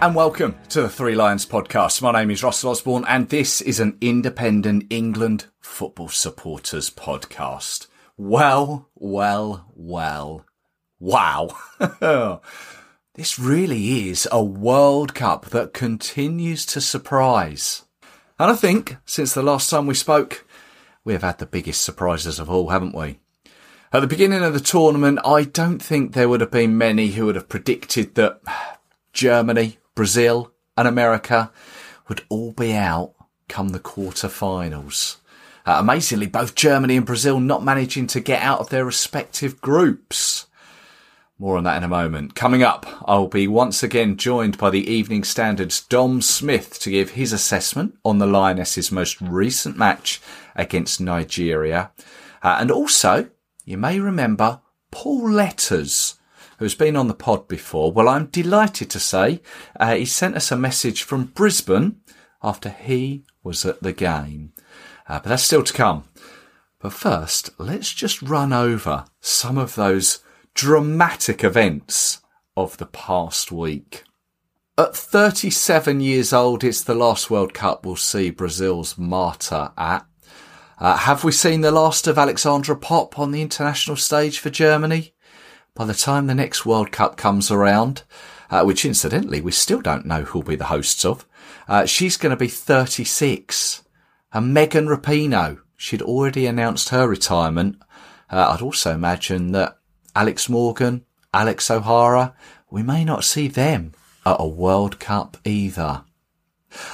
And welcome to the Three Lions podcast. My name is Russell Osborne and this is an independent England football supporters podcast. Well, well, well, wow. this really is a World Cup that continues to surprise. And I think since the last time we spoke, we have had the biggest surprises of all, haven't we? At the beginning of the tournament, I don't think there would have been many who would have predicted that Germany, Brazil, and America would all be out come the quarter-finals. Uh, amazingly, both Germany and Brazil not managing to get out of their respective groups. More on that in a moment. Coming up, I'll be once again joined by the Evening Standard's Dom Smith to give his assessment on the Lionesses' most recent match against Nigeria. Uh, and also, you may remember Paul Letters, who's been on the pod before. Well, I'm delighted to say uh, he sent us a message from Brisbane after he was at the game. Uh, but that's still to come. But first, let's just run over some of those dramatic events of the past week. At 37 years old, it's the last World Cup we'll see Brazil's Marta at. Uh, have we seen the last of Alexandra Popp on the international stage for Germany? By the time the next World Cup comes around, uh, which incidentally we still don't know who'll be the hosts of, uh, she's going to be 36. And Megan Rapinoe, she'd already announced her retirement. Uh, I'd also imagine that Alex Morgan, Alex O'Hara, we may not see them at a World Cup either.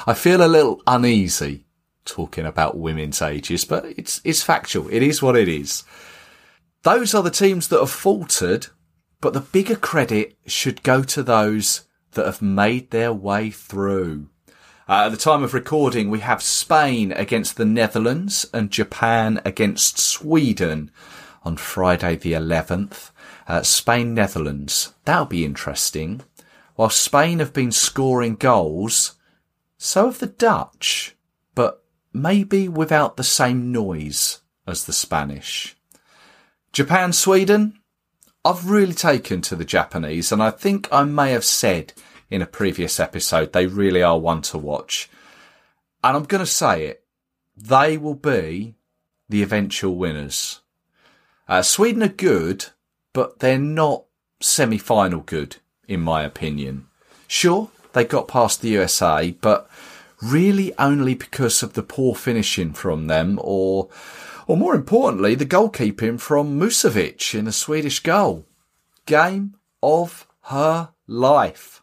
I feel a little uneasy talking about women's ages, but it's, it's factual. It is what it is. Those are the teams that have faltered, but the bigger credit should go to those that have made their way through. Uh, at the time of recording, we have Spain against the Netherlands and Japan against Sweden on Friday the 11th. Uh, Spain, Netherlands. That'll be interesting. While Spain have been scoring goals, so have the Dutch, but maybe without the same noise as the Spanish. Japan, Sweden. I've really taken to the Japanese, and I think I may have said in a previous episode, they really are one to watch. And I'm going to say it. They will be the eventual winners. Uh, Sweden are good, but they're not semi-final good, in my opinion. Sure, they got past the USA, but really only because of the poor finishing from them or, or more importantly, the goalkeeping from Musovic in a Swedish goal. Game of her life.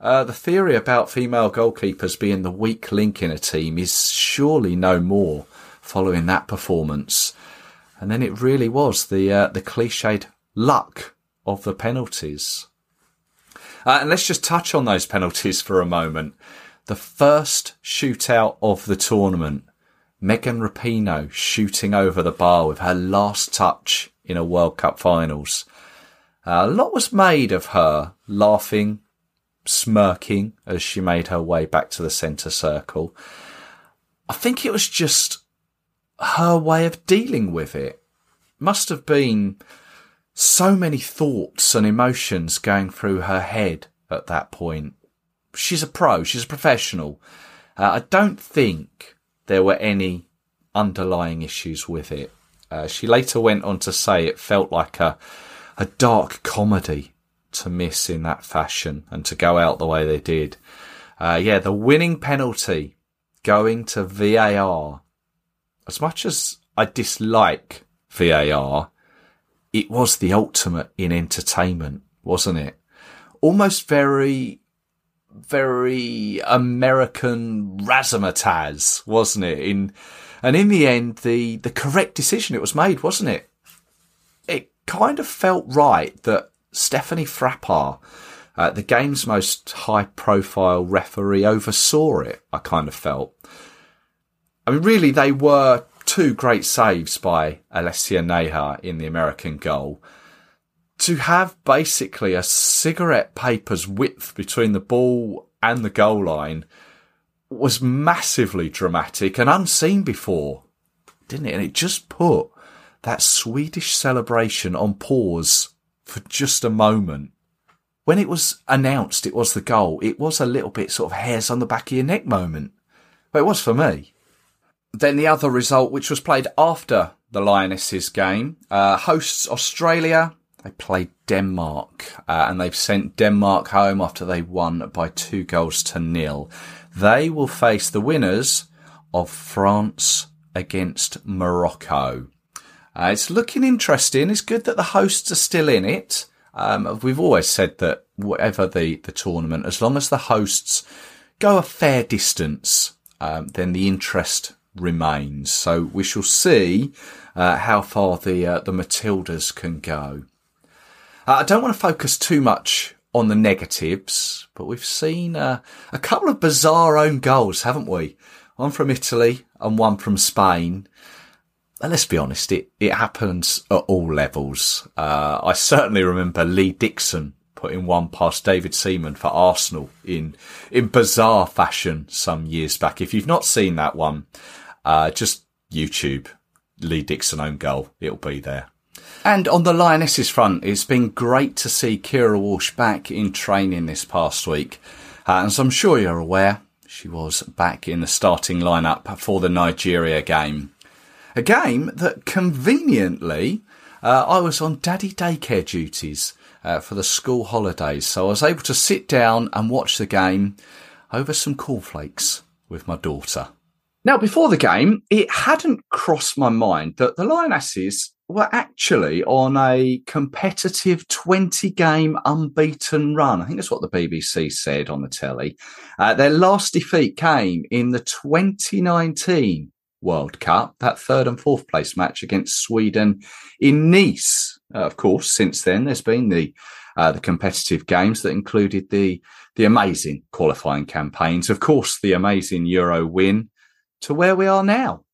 Uh, the theory about female goalkeepers being the weak link in a team is surely no more following that performance. And then it really was the uh, the cliched luck of the penalties. Uh, and let's just touch on those penalties for a moment. The first shootout of the tournament, Megan Rapinoe shooting over the bar with her last touch in a World Cup finals. Uh, a lot was made of her laughing, smirking as she made her way back to the centre circle. I think it was just her way of dealing with it. Must have been so many thoughts and emotions going through her head at that point. She's a pro, she's a professional. Uh, I don't think there were any underlying issues with it. Uh, she later went on to say it felt like a, a dark comedy to miss in that fashion and to go out the way they did. Uh, yeah, the winning penalty going to VAR. As much as I dislike VAR, it was the ultimate in entertainment, wasn't it? Almost very, very American razzmatazz, wasn't it? In, and in the end, the, the correct decision it was made, wasn't it? It kind of felt right that Stephanie Frappart, uh, the game's most high profile referee, oversaw it, I kind of felt. I mean, really, they were two great saves by Alyssa Naeher in the American goal. To have basically a cigarette paper's width between the ball and the goal line was massively dramatic and unseen before, didn't it? And it just put that Swedish celebration on pause for just a moment. When it was announced it was the goal, it was a little bit sort of hairs on the back of your neck moment. But it was for me. Then the other result, which was played after the Lionesses game, uh, hosts Australia. They played Denmark, uh, and they've sent Denmark home after they won by two goals to nil. They will face the winners of France against Morocco. Uh, it's looking interesting. It's good that the hosts are still in it. Um, we've always said that whatever the, the tournament, as long as the hosts go a fair distance, um, then the interest remains. So we shall see uh, how far the uh, the Matildas can go. Uh, I don't want to focus too much on the negatives, but we've seen uh, a couple of bizarre own goals, haven't we? One from Italy and one from Spain. And let's be honest, it, it happens at all levels. Uh, I certainly remember Lee Dixon putting one past David Seaman for Arsenal in in bizarre fashion some years back. If you've not seen that one, uh, just YouTube Lee Dixon own goal. It'll be there. And on the Lionesses front, it's been great to see Keira Walsh back in training this past week. Uh, as I'm sure you're aware, she was back in the starting lineup for the Nigeria game. A game that conveniently, uh, I was on daddy daycare duties uh, for the school holidays, so I was able to sit down and watch the game over some cornflakes with my daughter. Now, before the game, it hadn't crossed my mind that the Lionesses were actually on a competitive 20 game unbeaten run. I think that's what the BBC said on the telly. Uh, their last defeat came in the 2019 World Cup, that third and fourth place match against Sweden in Nice. Uh, of course, since then, there's been the uh, the competitive games that included the the amazing qualifying campaigns. Of course, the amazing Euro win to where we are now.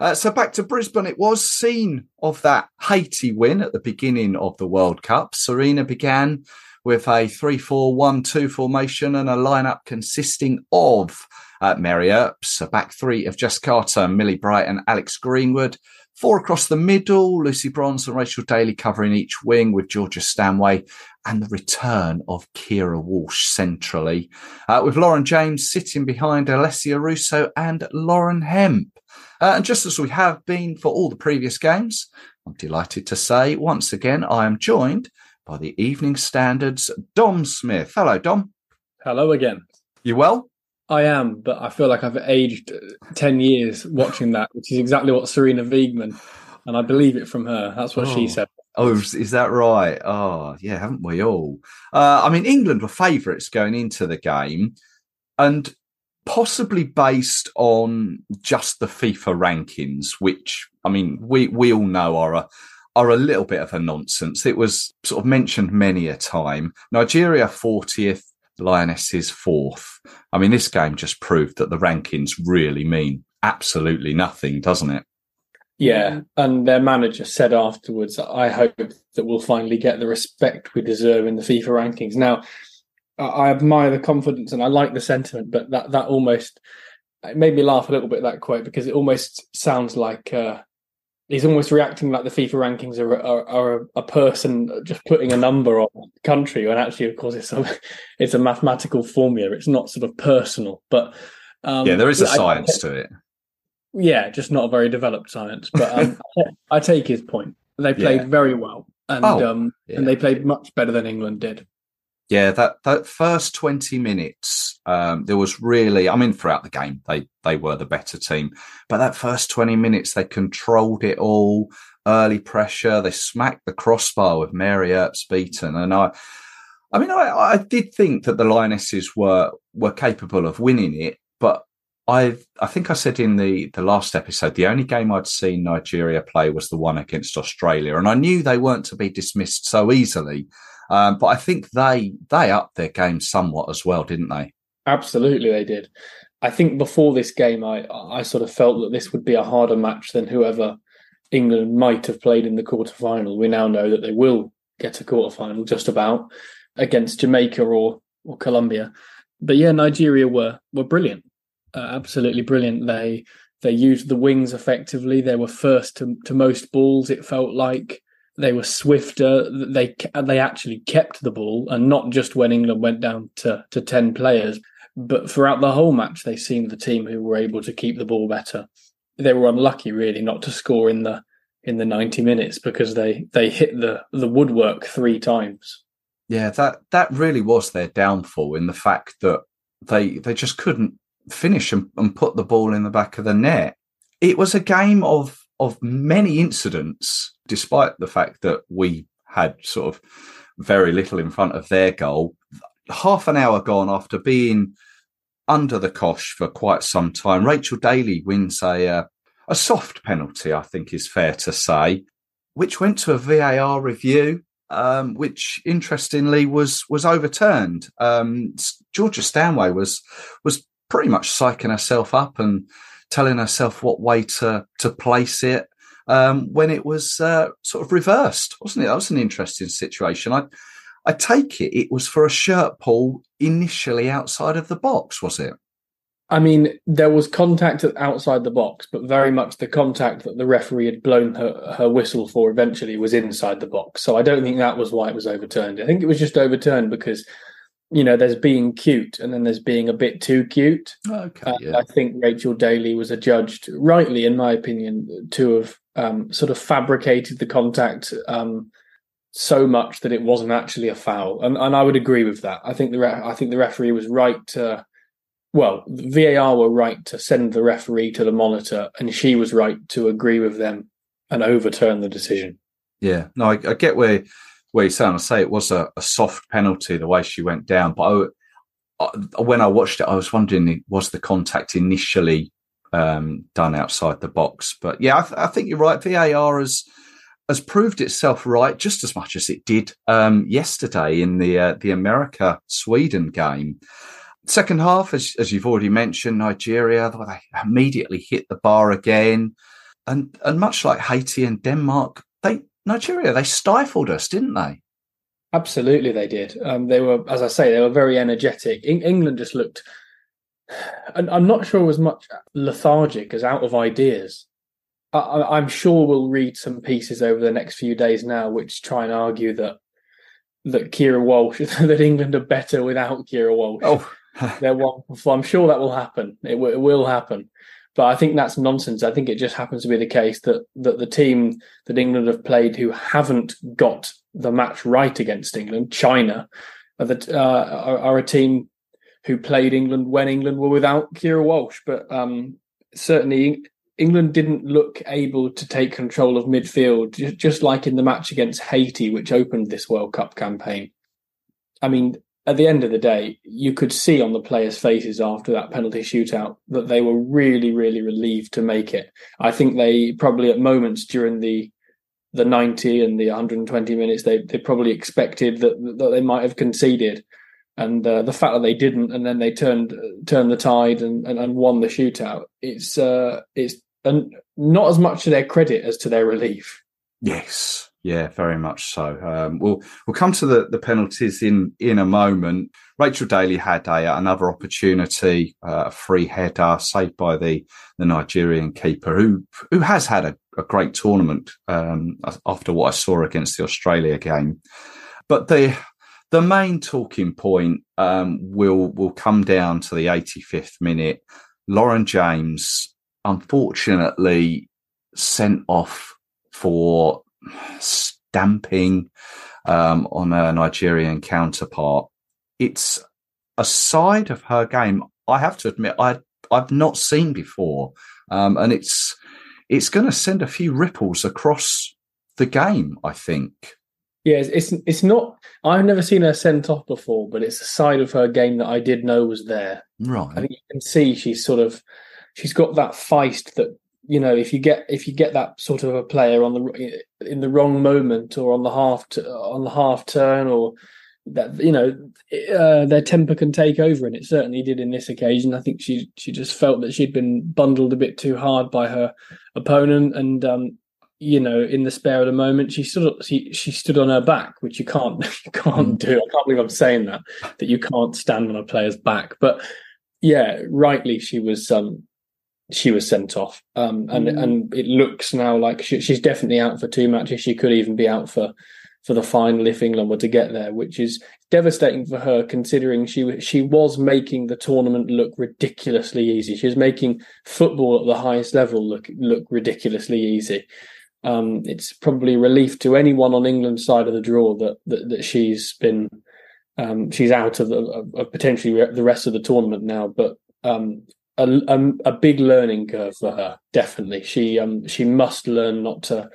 Uh, so back to Brisbane, it was seen of that Haiti win at the beginning of the World Cup. Sarina began with a 3-4-1-2 formation and a lineup consisting of uh, Mary Earps, a back three of Jess Carter, Millie Bright and Alex Greenwood, four across the middle, Lucy Bronze and Rachel Daly covering each wing with Georgia Stanway and the return of Keira Walsh centrally, uh, with Lauren James sitting behind Alessia Russo and Lauren Hemp. Uh, and just as we have been for all the previous games, I'm delighted to say once again I am joined by the Evening Standards Dom Smith. Hello, Dom. Hello again. You well? I am, but I feel like I've aged 10 years watching that, which is exactly what Sarina Wiegman, and I believe it from her. That's what oh. she said. Oh, is that right? Oh, yeah, haven't we all? Uh, I mean, England were favourites going into the game, and possibly based on just the FIFA rankings, which I mean, we we all know are a are a little bit of a nonsense. It was sort of mentioned many a time. Nigeria fortieth, Lionesses fourth. I mean, this game just proved that the rankings really mean absolutely nothing, doesn't it? Yeah, and their manager said afterwards, "I hope that we'll finally get the respect we deserve in the FIFA rankings." Now, I admire the confidence and I like the sentiment, but that that almost it made me laugh a little bit that quote because it almost sounds like uh, he's almost reacting like the FIFA rankings are, are, are a, person just putting a number on the country, when actually, of course, it's a it's a mathematical formula. It's not sort of personal, but um, yeah, there is a science I, to it yeah, just not a very developed science. But um, I take his point. They played yeah. very well, and oh, um, yeah. and they played much better than England did. Yeah, that that first twenty minutes, um, there was really. I mean, throughout the game, they they were the better team, but that first twenty minutes, they controlled it all. Early pressure, they smacked the crossbar with Mary Earps beaten, and I. I mean, I, I did think that the Lionesses were were capable of winning it, but I I think I said in the the last episode the only game I'd seen Nigeria play was the one against Australia, and I knew they weren't to be dismissed so easily. Um, but I think they they upped their game somewhat as well, didn't they? Absolutely, they did. I think before this game, I I sort of felt that this would be a harder match than whoever England might have played in the quarterfinal. We now know that they will get a quarterfinal just about against Jamaica or or Colombia. But yeah, Nigeria were were brilliant, uh, absolutely brilliant. They they used the wings effectively. They were first to, to most balls. It felt like they were swifter. They they actually kept the ball, and not just when England went down to to ten players, but throughout the whole match, they seemed the team who were able to keep the ball better. They were unlucky, really, not to score in the in the ninety minutes because they they hit the the woodwork three times. Yeah, that that really was their downfall in the fact that they they just couldn't finish and, and put the ball in the back of the net. It was a game of of many incidents, despite the fact that we had sort of very little in front of their goal. Half an hour gone after being under the cosh for quite some time, Rachel Daly wins a uh, a soft penalty, I think is fair to say, which went to a VAR review, um, which interestingly was was overturned. Um, Georgia Stanway was was pretty much psyching herself up and telling herself what way to to place it um, when it was uh, sort of reversed, wasn't it? That was an interesting situation. I I take it it was for a shirt pull initially outside of the box, was it? I mean, there was contact outside the box, but very much the contact that the referee had blown her, her whistle for eventually was inside the box. So I don't think that was why it was overturned. I think it was just overturned because you know, there's being cute and then there's being a bit too cute. Okay, uh, yeah. I think Rachel Daly was adjudged rightly, in my opinion, to have um, sort of fabricated the contact um, so much that it wasn't actually a foul, and, and I would agree with that. I think the re- I think the referee was right to, well, VAR were right to send the referee to the monitor, and she was right to agree with them and overturn the decision. Yeah, no, I, I get where where you're saying, I say it was a, a, soft penalty the way she went down, but I, I, when I watched it, I was wondering was the contact initially um, done outside the box? But yeah, I, th- I, think you're right. VAR has has proved itself right just as much as it did um, yesterday in the uh, the America Sweden game. Second half, as, as you've already mentioned, Nigeria they immediately hit the bar again, and and much like Haiti and Denmark, Nigeria, they stifled us, didn't they? Absolutely, they did. Um, they were, as I say, they were very energetic. In- England just looked, and I'm not sure as much lethargic as out of ideas. I- am sure we'll read some pieces over the next few days now, which try and argue that that Keira Walsh, that England are better without Keira Walsh. Oh, they're wonderful. I'm sure that will happen. It, w- it will happen. But I think that's nonsense. I think it just happens to be the case that that the team that England have played who haven't got the match right against England, China, are, the, uh, are, are, a team who played England when England were without Keira Walsh. But um, certainly England didn't look able to take control of midfield, just like in the match against Haiti, which opened this World Cup campaign. I mean, at the end of the day, you could see on the players' faces after that penalty shootout that they were really, really relieved to make it. I think they probably at moments during the the 90 and the 120 minutes, they they probably expected that that they might have conceded, and uh, the fact that they didn't, and then they turned turned the tide and, and, and won the shootout. It's uh, it's and not as much to their credit as to their relief. Yes, yeah, very much so. Um, we'll we'll come to the, the penalties in in a moment. Rachel Daly had a, another opportunity, uh, a free header saved by the the Nigerian keeper, who who has had a, a great tournament um, after what I saw against the Australia game. But the the main talking point um, will will come down to the 85th minute. Lauren James, unfortunately, sent off for stamping um, on a Nigerian counterpart. It's a side of her game I have to admit I I've not seen before, um, and it's it's going to send a few ripples across the game. I think. Yeah, it's it's not. I've never seen her sent off before, but it's a side of her game that I did know was there. Right. I think you can see she's sort of she's got that feist that you know if you get if you get that sort of a player on the in the wrong moment or on the half t- on the half turn or that you know uh, their temper can take over, and it certainly did in this occasion. I think she she just felt that she'd been bundled a bit too hard by her opponent, and um, you know, in the spare of the moment, she stood up, she she stood on her back, which you can't you can't mm. do. I can't believe I'm saying that that you can't stand on a player's back, but yeah, rightly she was um she was sent off, um, and mm. and it looks now like she, she's definitely out for two matches. She could even be out for for the final if England were to get there, which is devastating for her considering she she was making the tournament look ridiculously easy. She was making football at the highest level look look ridiculously easy. Um, it's probably relief to anyone on England's side of the draw that that, that she's been um, she's out of, the, of, potentially the rest of the tournament now. But um, a, a, a, big learning curve for her. Definitely, she um, she must learn not to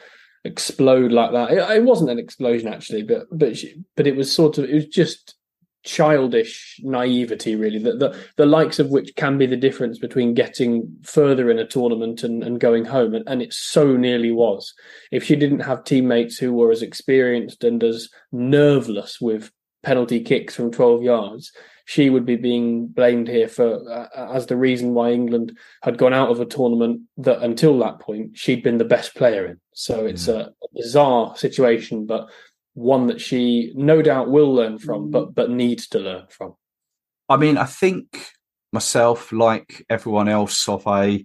explode like that. It, it wasn't an explosion actually, but but she, but it was sort of it was just childish naivety really the, the the likes of which can be the difference between getting further in a tournament and, and going home and, and it so nearly was if she didn't have teammates who were as experienced and as nerveless with penalty kicks from 12 yards she would be being blamed here for uh, as the reason why England had gone out of a tournament that until that point she'd been the best player in. So it's mm. a, a bizarre situation, but one that she no doubt will learn from, but but needs to learn from. I mean, I think myself, like everyone else of a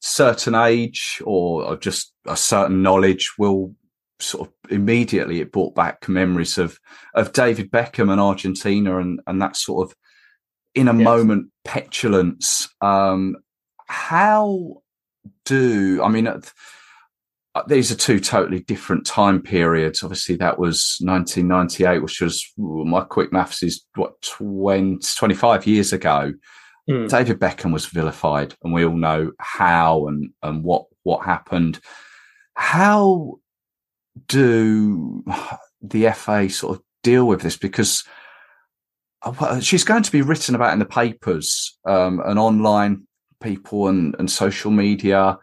certain age or just a certain knowledge, will sort of immediately it brought back memories of of David Beckham and Argentina and and that sort of in a yes. moment petulance. Um, how do I mean? Uh, these are two totally different time periods. Obviously, that was 1998, which was my quick maths is what 20, 25 years ago. Mm. David Beckham was vilified, and we all know how and and what what happened. How do the FA sort of deal with this? Because she's going to be written about in the papers um, and online people and, and social media.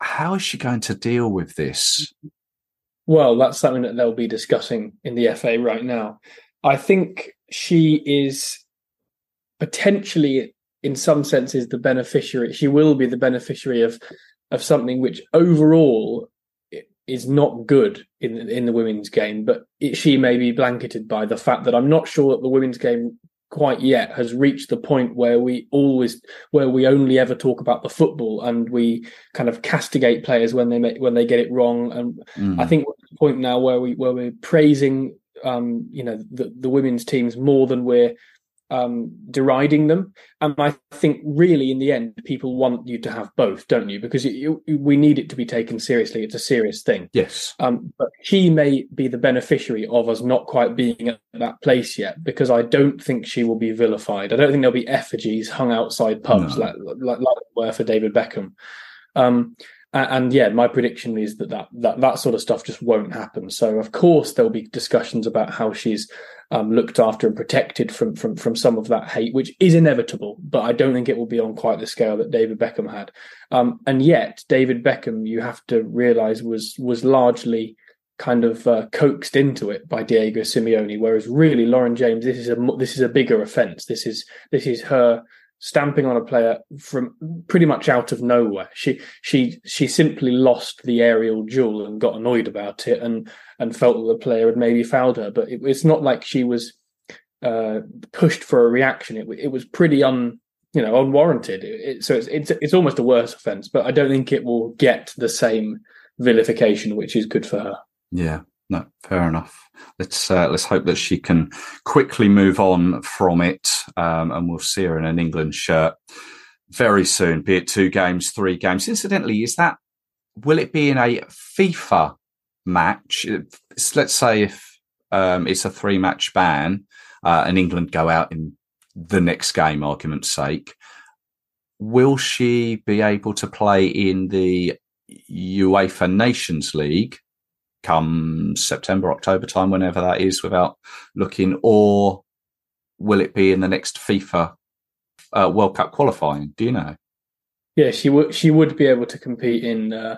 How is she going to deal with this? Well, that's something that they'll be discussing in the FA right now. I think she is potentially, in some senses, the beneficiary. She will be the beneficiary of of something which overall is not good in in the women's game, but it, she may be blanketed by the fact that I'm not sure that the women's game quite yet has reached the point where we always where we only ever talk about the football and we kind of castigate players when they make when they get it wrong and mm. I think we're at the point now where we where we're praising um you know the the women's teams more than we're um, deriding them. And I think really in the end, people want you to have both, don't you? Because you, you, we need it to be taken seriously. It's a serious thing. Yes. Um, but she may be the beneficiary of us not quite being at that place yet, because I don't think she will be vilified. I don't think there'll be effigies hung outside pubs no. like, like, like were for David Beckham. Um, and yeah, my prediction is that, that that that sort of stuff just won't happen. So of course there'll be discussions about how she's um, looked after and protected from from from some of that hate, which is inevitable. But I don't think it will be on quite the scale that David Beckham had. Um, and yet, David Beckham, you have to realise, was was largely kind of uh, coaxed into it by Diego Simeone. Whereas really, Lauren James, this is a this is a bigger offence. This is this is her stamping on a player from pretty much out of nowhere. She she she simply lost the aerial duel and got annoyed about it and and felt that the player had maybe fouled her. But it, it's not like she was uh, pushed for a reaction. It, it was pretty un you know unwarranted. It, so it's it's it's almost a worse offence. But I don't think it will get the same vilification, which is good for her. Yeah, no, fair enough. Let's uh, let's hope that she can quickly move on from it, um, and we'll see her in an England shirt very soon. Be it two games, three games. Incidentally, is that will it be in a FIFA match? Let's say if um, it's a three match ban, uh, and England go out in the next game, argument's sake. Will she be able to play in the UEFA Nations League come September, October time, whenever that is, without looking, or will it be in the next FIFA uh, World Cup qualifying? Do you know? Yeah, she would. She would be able to compete in uh,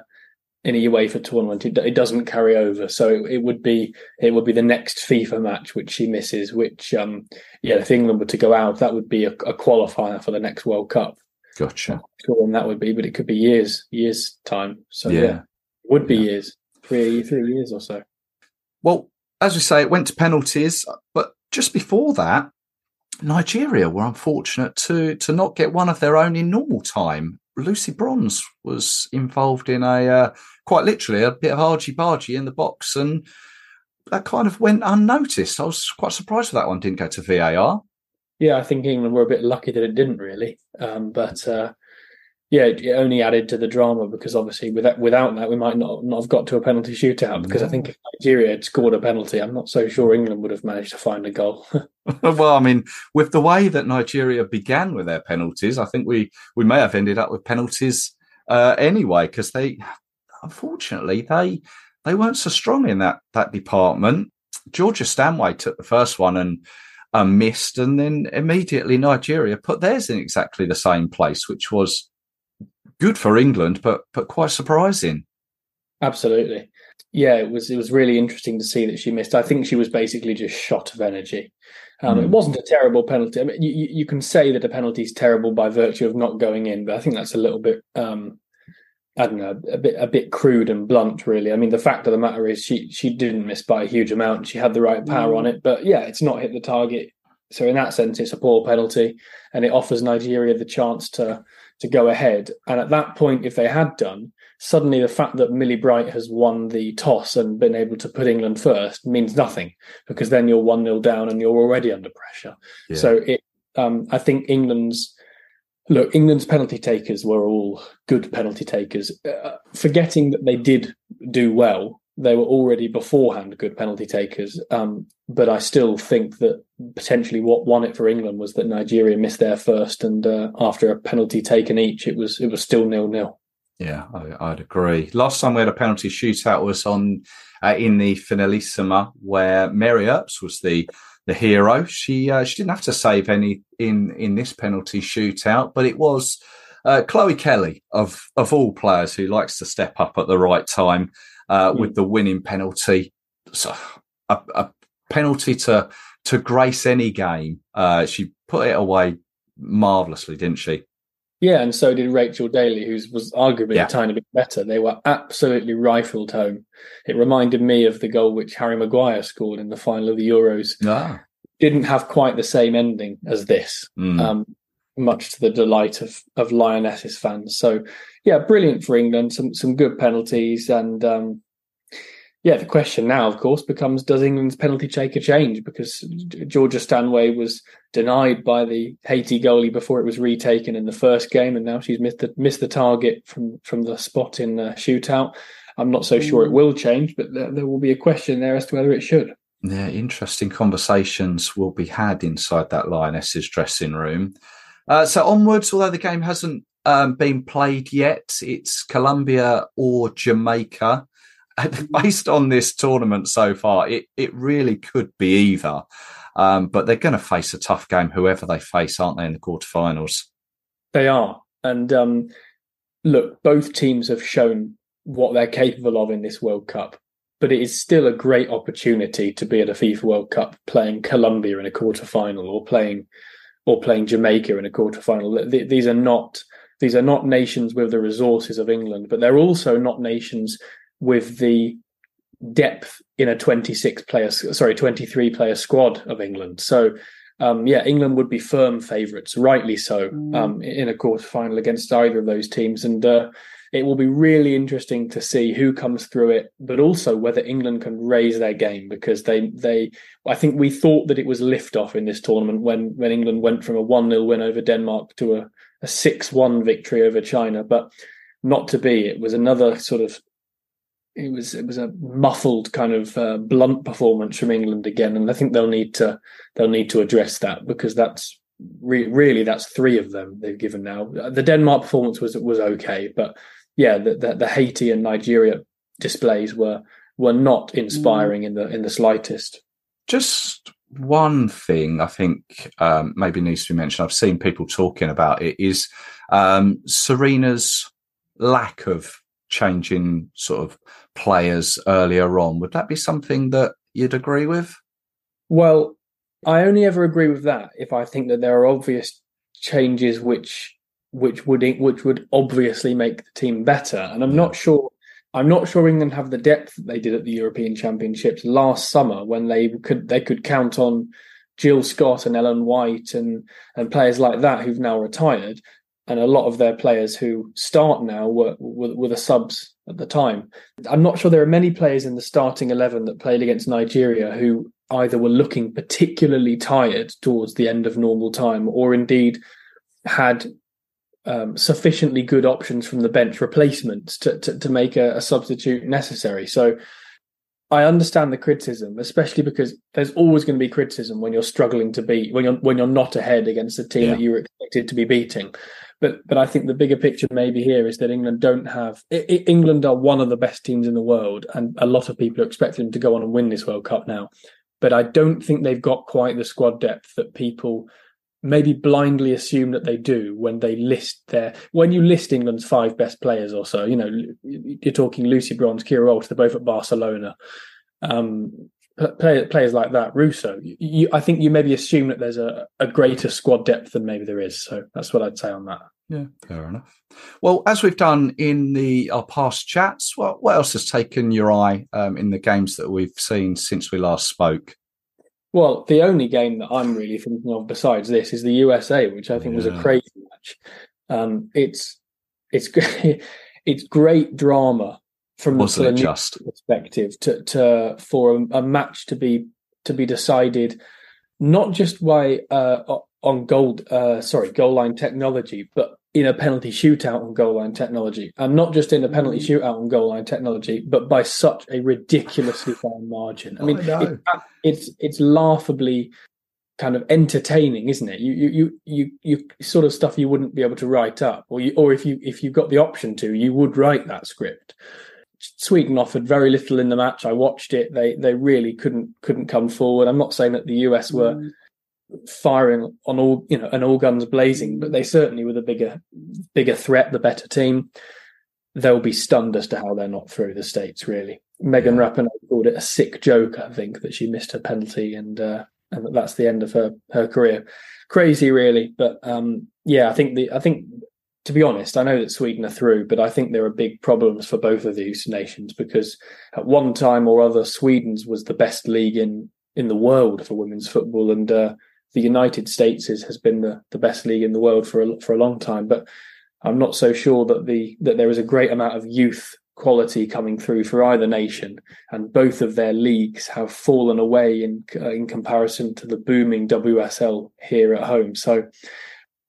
in a UEFA tournament, it, it doesn't carry over. So it, it, would be it would be the next FIFA match which she misses. Which um, yeah, if England were to go out, that would be a, a qualifier for the next World Cup. Gotcha. Sure, when that would be, but it could be years, years time. So yeah, yeah would be yeah. years, three three years or so. Well, as we say, it went to penalties, but just before that, Nigeria were unfortunate to to not get one of their own in normal time. Lucy Bronze was involved in a uh, quite literally a bit of argy bargy in the box, and that kind of went unnoticed. I was quite surprised that one didn't go to VAR. Yeah, I think England were a bit lucky that it didn't really, um, but uh, yeah, it only added to the drama because obviously without without that we might not not have got to a penalty shootout because I think if Nigeria had scored a penalty, I'm not so sure England would have managed to find a goal. well, I mean, with the way that Nigeria began with their penalties, I think we we may have ended up with penalties uh, anyway because they unfortunately they they weren't so strong in that that department. Georgia Stanway took the first one and and missed, and then immediately Nigeria put theirs in exactly the same place, which was good for England, but but quite surprising. Absolutely, yeah. It was it was really interesting to see that she missed. I think she was basically just shot of energy. Um, mm. It hmm. wasn't a terrible penalty. I mean, you, you can say that a penalty is terrible by virtue of not going in, but I think that's a little bit um, I don't know, a bit a bit crude and blunt, really. I mean, the fact of the matter is she she didn't miss by a huge amount. She had the right power mm. on it, but yeah, it's not hit the target. So in that sense, it's a poor penalty, and it offers Nigeria the chance to to go ahead. And at that point, if they had done, suddenly the fact that Millie Bright has won the toss and been able to put England first means nothing because then you're 1 0 down and you're already under pressure. Yeah. So it, um, I think England's. Look, England's penalty takers were all good penalty takers. Uh, forgetting that they did do well, they were already beforehand good penalty takers. Um, but I still think that potentially what won it for England was that Nigeria missed their first, and uh, after a penalty taken each, it was it was still nil nil. Yeah, I, would agree. Last time we had a penalty shootout was on uh, in the Finalissima, where Mary Earps was the the hero. She uh, she didn't have to save any in in this penalty shootout, but it was uh, Chloe Kelly of of all players who likes to step up at the right time uh, mm. with the winning penalty. So a, a, penalty to to grace any game. Uh, she put it away marvelously, didn't she? Yeah, and so did Rachel Daly, who was arguably yeah. a tiny bit better. They were absolutely rifled home. It reminded me of the goal which Harry Maguire scored in the final of the Euros. Ah. Didn't have quite the same ending as this, mm. um, much to the delight of of Lionesses fans. So, yeah, brilliant for England. Some some good penalties, and um, yeah, the question now, of course, becomes does England's penalty taker change? Because Georgia Stanway was denied by the Haiti goalie before it was retaken in the first game, and now she's missed the, missed the target from, from the spot in the shootout. I'm not so sure it will change, but there, there will be a question there as to whether it should. Yeah, interesting conversations will be had inside that Lionesses dressing room. Uh, so onwards, although the game hasn't um, been played yet, it's Colombia or Jamaica. based on this tournament so far, it, it really could be either. Um, but they're going to face a tough game, whoever they face, aren't they, in the quarterfinals? They are. And um, look, both teams have shown what they're capable of in this World Cup. But it is still a great opportunity to be at a FIFA World Cup playing Colombia in a quarterfinal or playing or playing Jamaica in a quarterfinal. These are not these are not nations with the resources of England, but they're also not nations with the depth in a 26 player, sorry, 23 player squad of England. So, um, yeah, England would be firm favourites, rightly so, mm. um, in a quarter final against either of those teams. And uh, it will be really interesting to see who comes through it, but also whether England can raise their game because they, they, I think we thought that it was liftoff in this tournament when, when England went from a 1 0 win over Denmark to a, a 6 1 victory over China. But not to be. It was another sort of it was it was a muffled kind of uh, blunt performance from England again, and I think they'll need to they'll need to address that because that's re- really that's three of them they've given now. The Denmark performance was was okay, but yeah, the, the, the Haiti and Nigeria displays were were not inspiring in the in the slightest. Just one thing I think um, maybe needs to be mentioned. I've seen people talking about it is um, Sarina's lack of changing sort of players earlier on. Would that be something that you'd agree with? Well, I only ever agree with that if I think that there are obvious changes which which would which would obviously make the team better. And I'm not sure I'm not sure England have the depth that they did at the European Championships last summer when they could they could count on Jill Scott and Ellen White and and players like that who've now retired, and a lot of their players who start now were were, were the subs at the time. I'm not sure there are many players in the starting eleven that played against Nigeria who either were looking particularly tired towards the end of normal time, or indeed had um, sufficiently good options from the bench replacements to to, to make a, a substitute necessary. So I understand the criticism, especially because there's always going to be criticism when you're struggling to beat when you're when you're not ahead against a team yeah. that you were expected to be beating. But but I think the bigger picture maybe here is that England don't have England are one of the best teams in the world, and a lot of people are expecting them to go on and win this World Cup now. But I don't think they've got quite the squad depth that people maybe blindly assume that they do when they list their when you list England's five best players or so. You know, you're talking Lucy Bronze, Keira Walsh, they're both at Barcelona. Um, play, players like that, Russo. You, I think you maybe assume that there's a, a greater squad depth than maybe there is. So that's what I'd say on that. Yeah, fair enough. Well, as we've done in the our past chats, what what else has taken your eye um, in the games that we've seen since we last spoke? Well, the only game that I'm really thinking of besides this is the USA, which I think yeah. was a crazy match. Um, it's it's it's great drama from was the just perspective to to for a, a, match to be to be decided not just by uh, on goal uh, sorry goal line technology, but in a penalty shootout on goal line technology, and not just in a penalty mm. shootout on goal line technology, but by such a ridiculously fine margin. I mean, oh, I it, it's it's laughably kind of entertaining, isn't it? You you you you you sort of stuff you wouldn't be able to write up, or you or if you if you got the option to, you would write that script. Sweden offered very little in the match. I watched it. They they really couldn't couldn't come forward. I'm not saying that the US were mm firing on all you know and all guns blazing, but they certainly were the bigger bigger threat, the better team. They'll be stunned as to how they're not through the states. Really, Megan. Rapinoe called it a sick joke. I think that she missed her penalty and uh, and that that's the end of her her career. Crazy, really, but um, yeah, I think the I think to be honest, I know that Sweden are through, but I think there are big problems for both of these nations because at one time or other, Sweden's was the best league in in the world for women's football, and uh, the United States is, has been the, the best league in the world for a, for a long time, but I'm not so sure that the that there is a great amount of youth quality coming through for either nation, and both of their leagues have fallen away in uh, in comparison to the booming WSL here at home. So,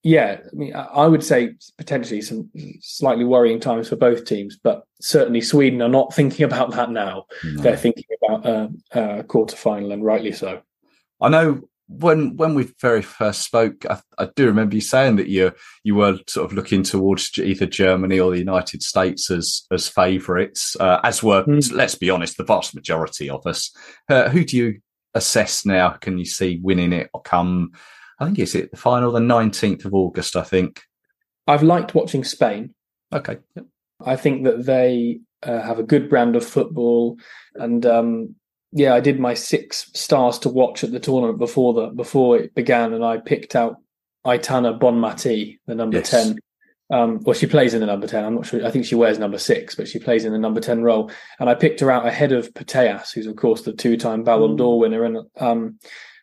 yeah, I mean, I would say potentially some slightly worrying times for both teams, but certainly Sweden are not thinking about that now. No. They're thinking about uh, uh, quarter final, and rightly so. I know when when we very first spoke, I, I, do remember you saying that you you were sort of looking towards either Germany or the United States as as favourites, uh, as were mm. let's be honest, the vast majority of us. Uh, who do you assess now? Can you see winning it or come? I think is it the final the nineteenth of August. I think. I've liked watching Spain. Okay. Yep. I think that they uh, have a good brand of football, and um, yeah, I did my six stars to watch at the tournament before the before it began, and I picked out Aitana Bonmati, the number yes. ten. Um, well, she plays in the number ten. I'm not sure. I think she wears number six, but she plays in the number ten role. And I picked her out ahead of Putellas, who's of course the two-time Ballon d'Or mm. winner. And um,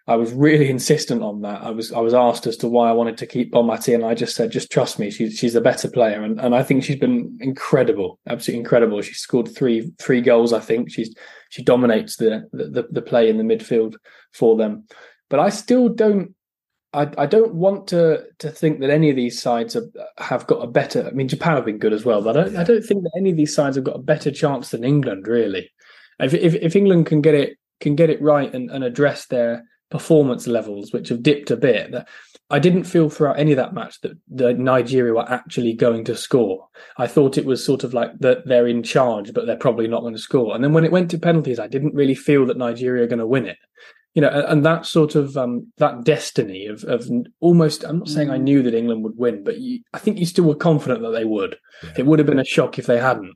I was really insistent on that. I was I was asked as to why I wanted to keep Bonmati, and I just said, just trust me, she's she's a better player, and and I think she's been incredible, absolutely incredible. She scored three three goals. I think she's she dominates the the, the play in the midfield for them. But I still don't. I, I don't want to to think that any of these sides have, have got a better. I mean, Japan have been good as well, but I don't, I don't think that any of these sides have got a better chance than England. Really, if if, if England can get it can get it right and, and address their performance levels, which have dipped a bit. I didn't feel throughout any of that match that the Nigeria were actually going to score. I thought it was sort of like that they're in charge, but they're probably not going to score. And then when it went to penalties, I didn't really feel that Nigeria are going to win it. You know, and, and that sort of um, that destiny of of almost. I'm not saying I knew that England would win, but you, I think you still were confident that they would. Yeah. It would have been a shock if they hadn't.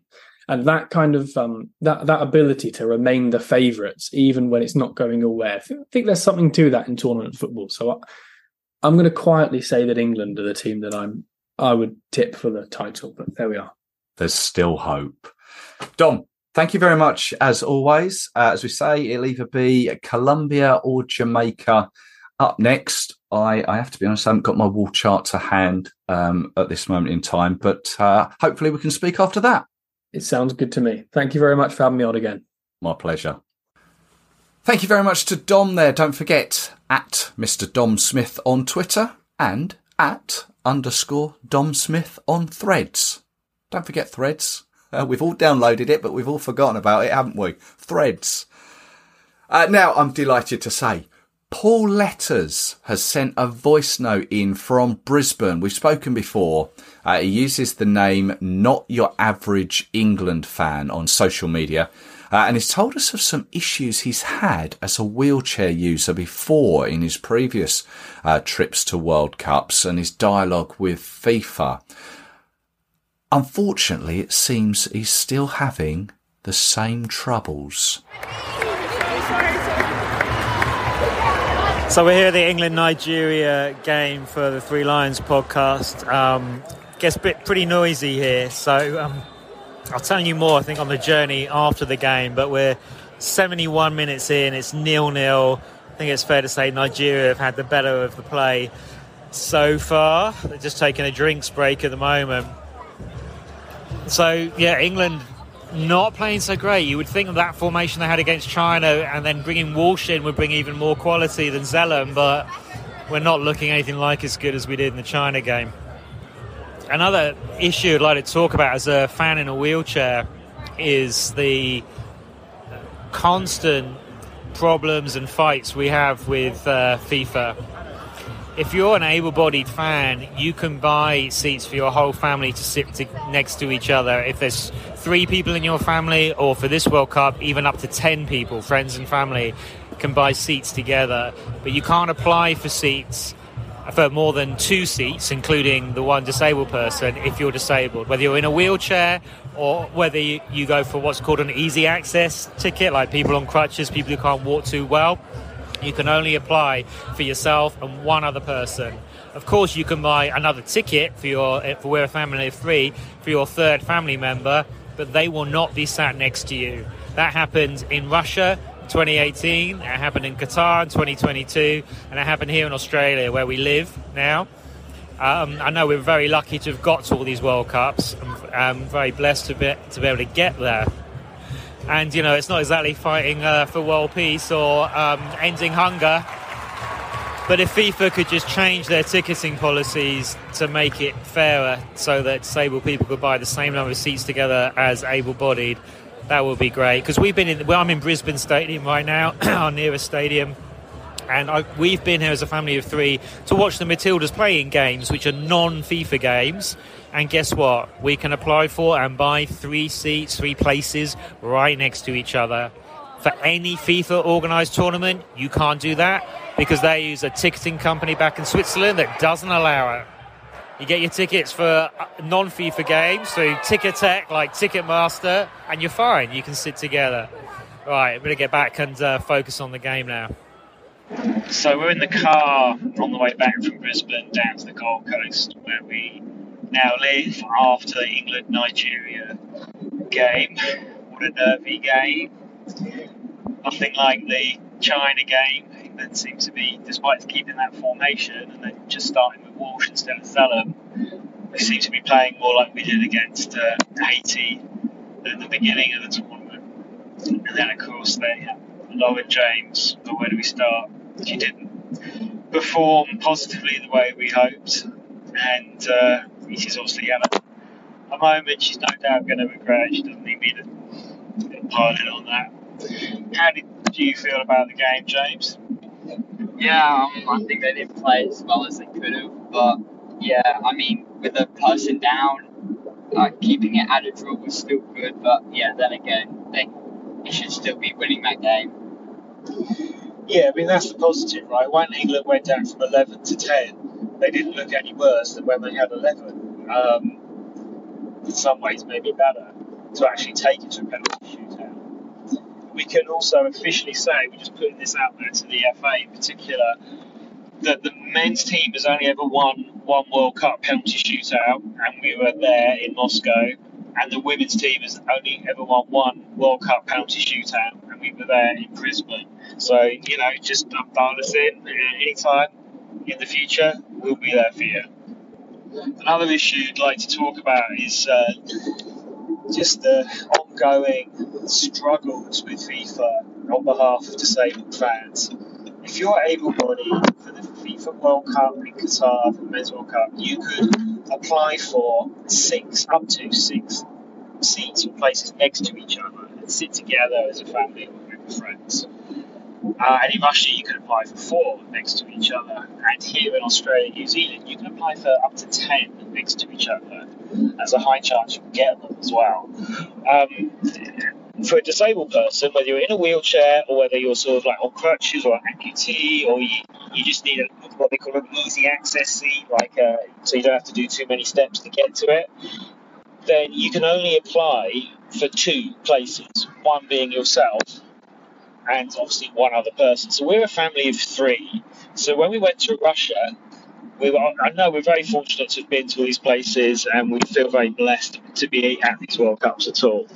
And that kind of um, that that ability to remain the favourites even when it's not going. I think, I think, there's something to that in tournament football. So I, I'm going to quietly say that England are the team that I'm I would tip for the title. But there we are. There's still hope. Dom, thank you very much as always. Uh, as we say, it'll either be Colombia or Jamaica. Up next, I, I have to be honest, I haven't got my wall chart to hand um, at this moment in time, but uh, hopefully we can speak after that. It sounds good to me. Thank you very much for having me on again. My pleasure. Thank you very much to Dom there. Don't forget at Mr. Dom Smith on Twitter and at underscore Dom Smith on threads. Don't forget threads. Uh, we've all downloaded it, but we've all forgotten about it, haven't we? Threads. Uh, now, I'm delighted to say Paul Letters has sent a voice note in from Brisbane. We've spoken before. Uh, he uses the name Not Your Average England Fan on social media. Uh, and he's told us of some issues he's had as a wheelchair user before in his previous uh, trips to World Cups and his dialogue with FIFA. Unfortunately, it seems he's still having the same troubles. So we're here at the England Nigeria game for the Three Lions podcast. Um, gets bit pretty noisy here, so um, I'll tell you more. I think on the journey after the game, but we're 71 minutes in. It's nil nil. I think it's fair to say Nigeria have had the better of the play so far. They're just taking a drinks break at the moment. So yeah, England not playing so great. You would think that formation they had against China and then bringing Walsh in would bring even more quality than Zelem, but we're not looking anything like as good as we did in the China game. Another issue I'd like to talk about as a fan in a wheelchair is the constant problems and fights we have with uh, FIFA if you're an able-bodied fan, you can buy seats for your whole family to sit to, next to each other. If there's three people in your family, or for this World Cup, even up to ten people, friends and family, can buy seats together. But you can't apply for seats for more than two seats, including the one disabled person, if you're disabled. Whether you're in a wheelchair or whether you, you go for what's called an easy access ticket, like people on crutches, people who can't walk too well you can only apply for yourself and one other person. Of course, you can buy another ticket for your for we're a family of three for your third family member, but they will not be sat next to you. That happened in Russia 2018, it happened in Qatar in 2022, and it happened here in Australia where we live now. Um, I know we're very lucky to have got to all these World Cups. I'm very blessed to be, to be able to get there and you know it's not exactly fighting uh, for world peace or um, ending hunger. But if FIFA could just change their ticketing policies to make it fairer, so that disabled people could buy the same number of seats together as able-bodied, that would be great. Because we've been in, well, I'm in Brisbane Stadium right now, our nearest stadium, and I, we've been here as a family of three to watch the Matildas playing games, which are non-FIFA games. And guess what? We can apply for and buy three seats, three places right next to each other. For any FIFA organised tournament, you can't do that because they use a ticketing company back in Switzerland that doesn't allow it. You get your tickets for uh, non FIFA games through Ticketek, like Ticketmaster, and you're fine. You can sit together. Right, I'm going to get back and uh, focus on the game now. So we're in the car on the way back from Brisbane down to the Gold Coast, where we now live after the England Nigeria game. What a nervy game. Nothing like the China game. England seems to be, despite keeping that formation and then just starting with Walsh instead of Zelem, they seem to be playing more like we did against uh, Haiti at the beginning of the tournament. And then, of course, they have Lauren James. But where do we start? She didn't perform positively the way we hoped. And uh, she's obviously had a, a moment she's no doubt going to regret. She doesn't need me to pile in on that. How did you feel about the game, James? Yeah, um, I think they didn't play as well as they could have, but yeah, I mean, with a person down, uh, keeping it at a draw was still good, but yeah, then again, they, they should still be winning that game. Yeah, I mean, that's the positive, right? When England went down from 11 to 10, they didn't look any worse than when they had 11 um, in some ways maybe better. to actually take it to a penalty shootout. We can also officially say, we're just putting this out there to the FA in particular, that the men's team has only ever won one World Cup penalty shootout, and we were there in Moscow. And the women's team has only ever won one World Cup penalty shootout, we were there in Brisbane. So, you know, just dial us in anytime in the future, we'll be there for you. Another issue I'd like to talk about is uh, just the ongoing struggles with FIFA on behalf of disabled fans. If you're able bodied for the FIFA World Cup in Qatar, the Men's World Cup, you could apply for six, up to six seats or places next to each other and sit together as a family or a group of friends. Uh, and in Russia, you can apply for four next to each other. And here in Australia and New Zealand, you can apply for up to 10 next to each other. There's a high chance you'll get them as well. Um, for a disabled person, whether you're in a wheelchair or whether you're sort of like on crutches or an amputee, or you, you just need a, what they call an easy access seat, like uh, so you don't have to do too many steps to get to it, then you can only apply for two places, one being yourself and obviously one other person. So we're a family of three. So when we went to Russia, we were, I know we're very fortunate to have been to all these places and we feel very blessed to be at these World Cups at all.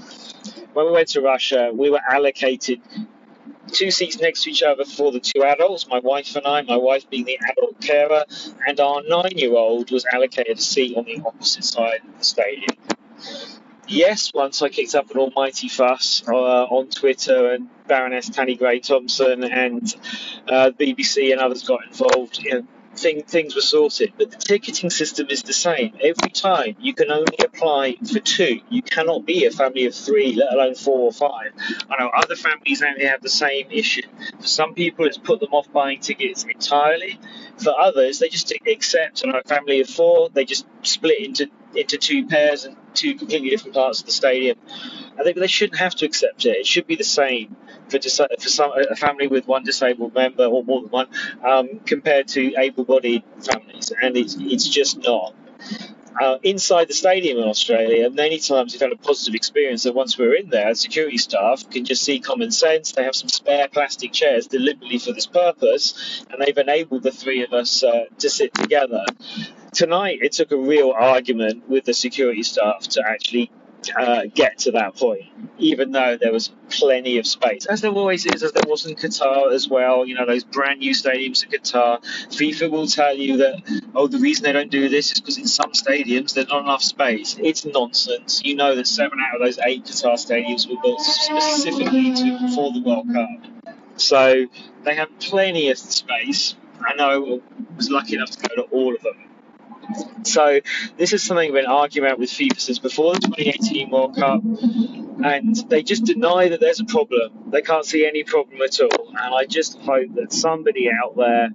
When we went to Russia, we were allocated two seats next to each other for the two adults, my wife and I, my wife being the adult carer, and our nine year old was allocated a seat on the opposite side of the stadium. Yes, once I kicked up an almighty fuss uh, on Twitter and Baroness Tanni Grey Thompson and uh, BBC and others got involved, thing, things were sorted. But the ticketing system is the same. Every time you can only apply for two. You cannot be a family of three, let alone four or five. I know other families only have the same issue. For some people, it's put them off buying tickets entirely. For others, they just accept, and a family of four, they just split into into two pairs and two completely different parts of the stadium. I think they shouldn't have to accept it. It should be the same for dis- for some a family with one disabled member or more than one um, compared to able-bodied families, and it's it's just not. Uh, inside the stadium in Australia, many times we've had a positive experience that once we're in there, security staff can just see common sense. They have some spare plastic chairs deliberately for this purpose, and they've enabled the three of us uh, to sit together. Tonight, it took a real argument with the security staff to actually uh, get to that point, even though there was plenty of space, as there always is, as there was in Qatar as well. You know, those brand new stadiums in Qatar. FIFA will tell you that, oh, the reason they don't do this is because in some stadiums there's not enough space. It's nonsense. You know that seven out of those eight Qatar stadiums were built specifically to, for the World Cup. So they have plenty of space. I know I was lucky enough to go to all of them. So this is something we've been arguing about with FIFA since before the 2018 World Cup, and they just deny that there's a problem. They can't see any problem at all, and I just hope that somebody out there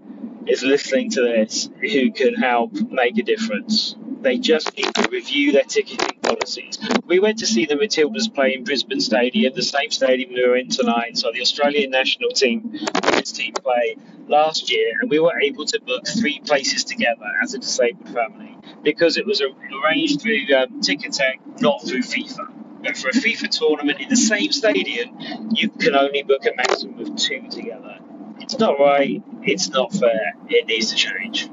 is listening to this who can help make a difference. They just need to review their ticketing policies. We went to see the Matildas play in Brisbane Stadium, the same stadium we were in tonight. So the Australian national team, women's team play last year, and we were able to book three places together as a disabled family because it was arranged through um, Ticketek, not through FIFA. But for a FIFA tournament in the same stadium, you can only book a maximum of two together. It's not right. It's not fair. It needs to change.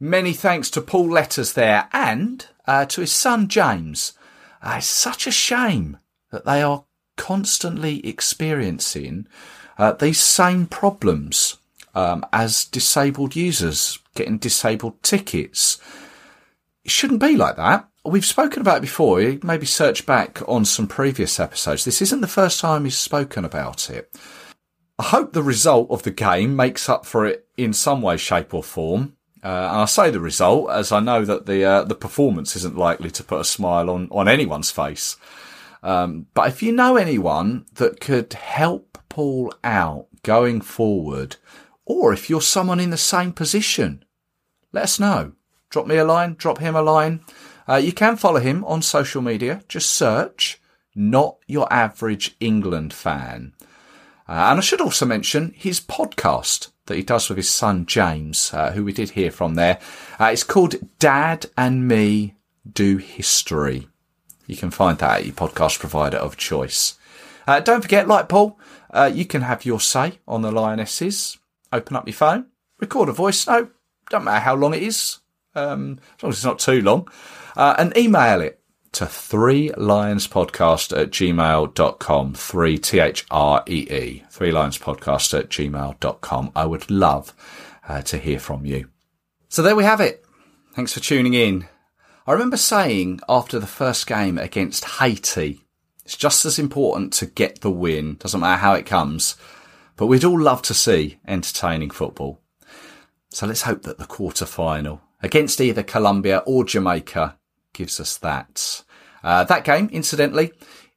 Many thanks to Paul Letters there and uh, to his son James. Uh, it's such a shame that they are constantly experiencing uh, these same problems um, as disabled users getting disabled tickets. It shouldn't be like that. We've spoken about it before. Maybe search back on some previous episodes. This isn't the first time he's spoken about it. I hope the result of the game makes up for it in some way, shape, or form. Uh, and I say the result as I know that the uh, the performance isn't likely to put a smile on on anyone's face. Um, but if you know anyone that could help Paul out going forward, or if you're someone in the same position, let us know. Drop me a line, drop him a line. Uh, you can follow him on social media. Just search not your average England fan. Uh, and I should also mention his podcast that he does with his son James, uh, who we did hear from there. Uh, it's called Dad and Me Do History. You can find that at your podcast provider of choice. Uh, don't forget, like Paul, uh, you can have your say on the Lionesses. Open up your phone, record a voice note, don't matter how long it is, um, as long as it's not too long, uh, and email it to three lions podcast at gmail.com. Three T H R E E. Three lions podcast at gmail.com. I would love uh, to hear from you. So there we have it. Thanks for tuning in. I remember saying after the first game against Haiti, it's just as important to get the win. Doesn't matter how it comes, but we'd all love to see entertaining football. So let's hope that the quarter final against either Colombia or Jamaica gives us that. Uh, that game, incidentally,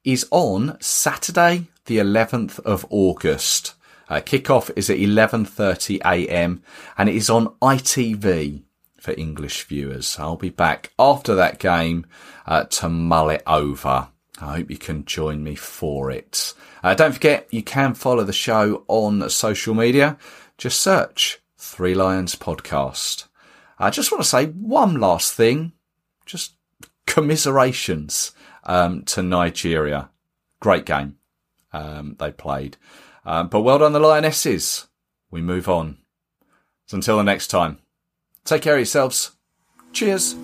is on Saturday, the 11th of August. Uh, kickoff is at 11:30 a.m. and it is on ITV for English viewers. I'll be back after that game uh, to mull it over. I hope you can join me for it. Uh, don't forget, you can follow the show on social media. Just search Three Lions Podcast. I just want to say one last thing. Just commiserations um, to Nigeria. Great game um, they played. Um, but well done, the Lionesses. We move on. So until the next time, take care of yourselves. Cheers.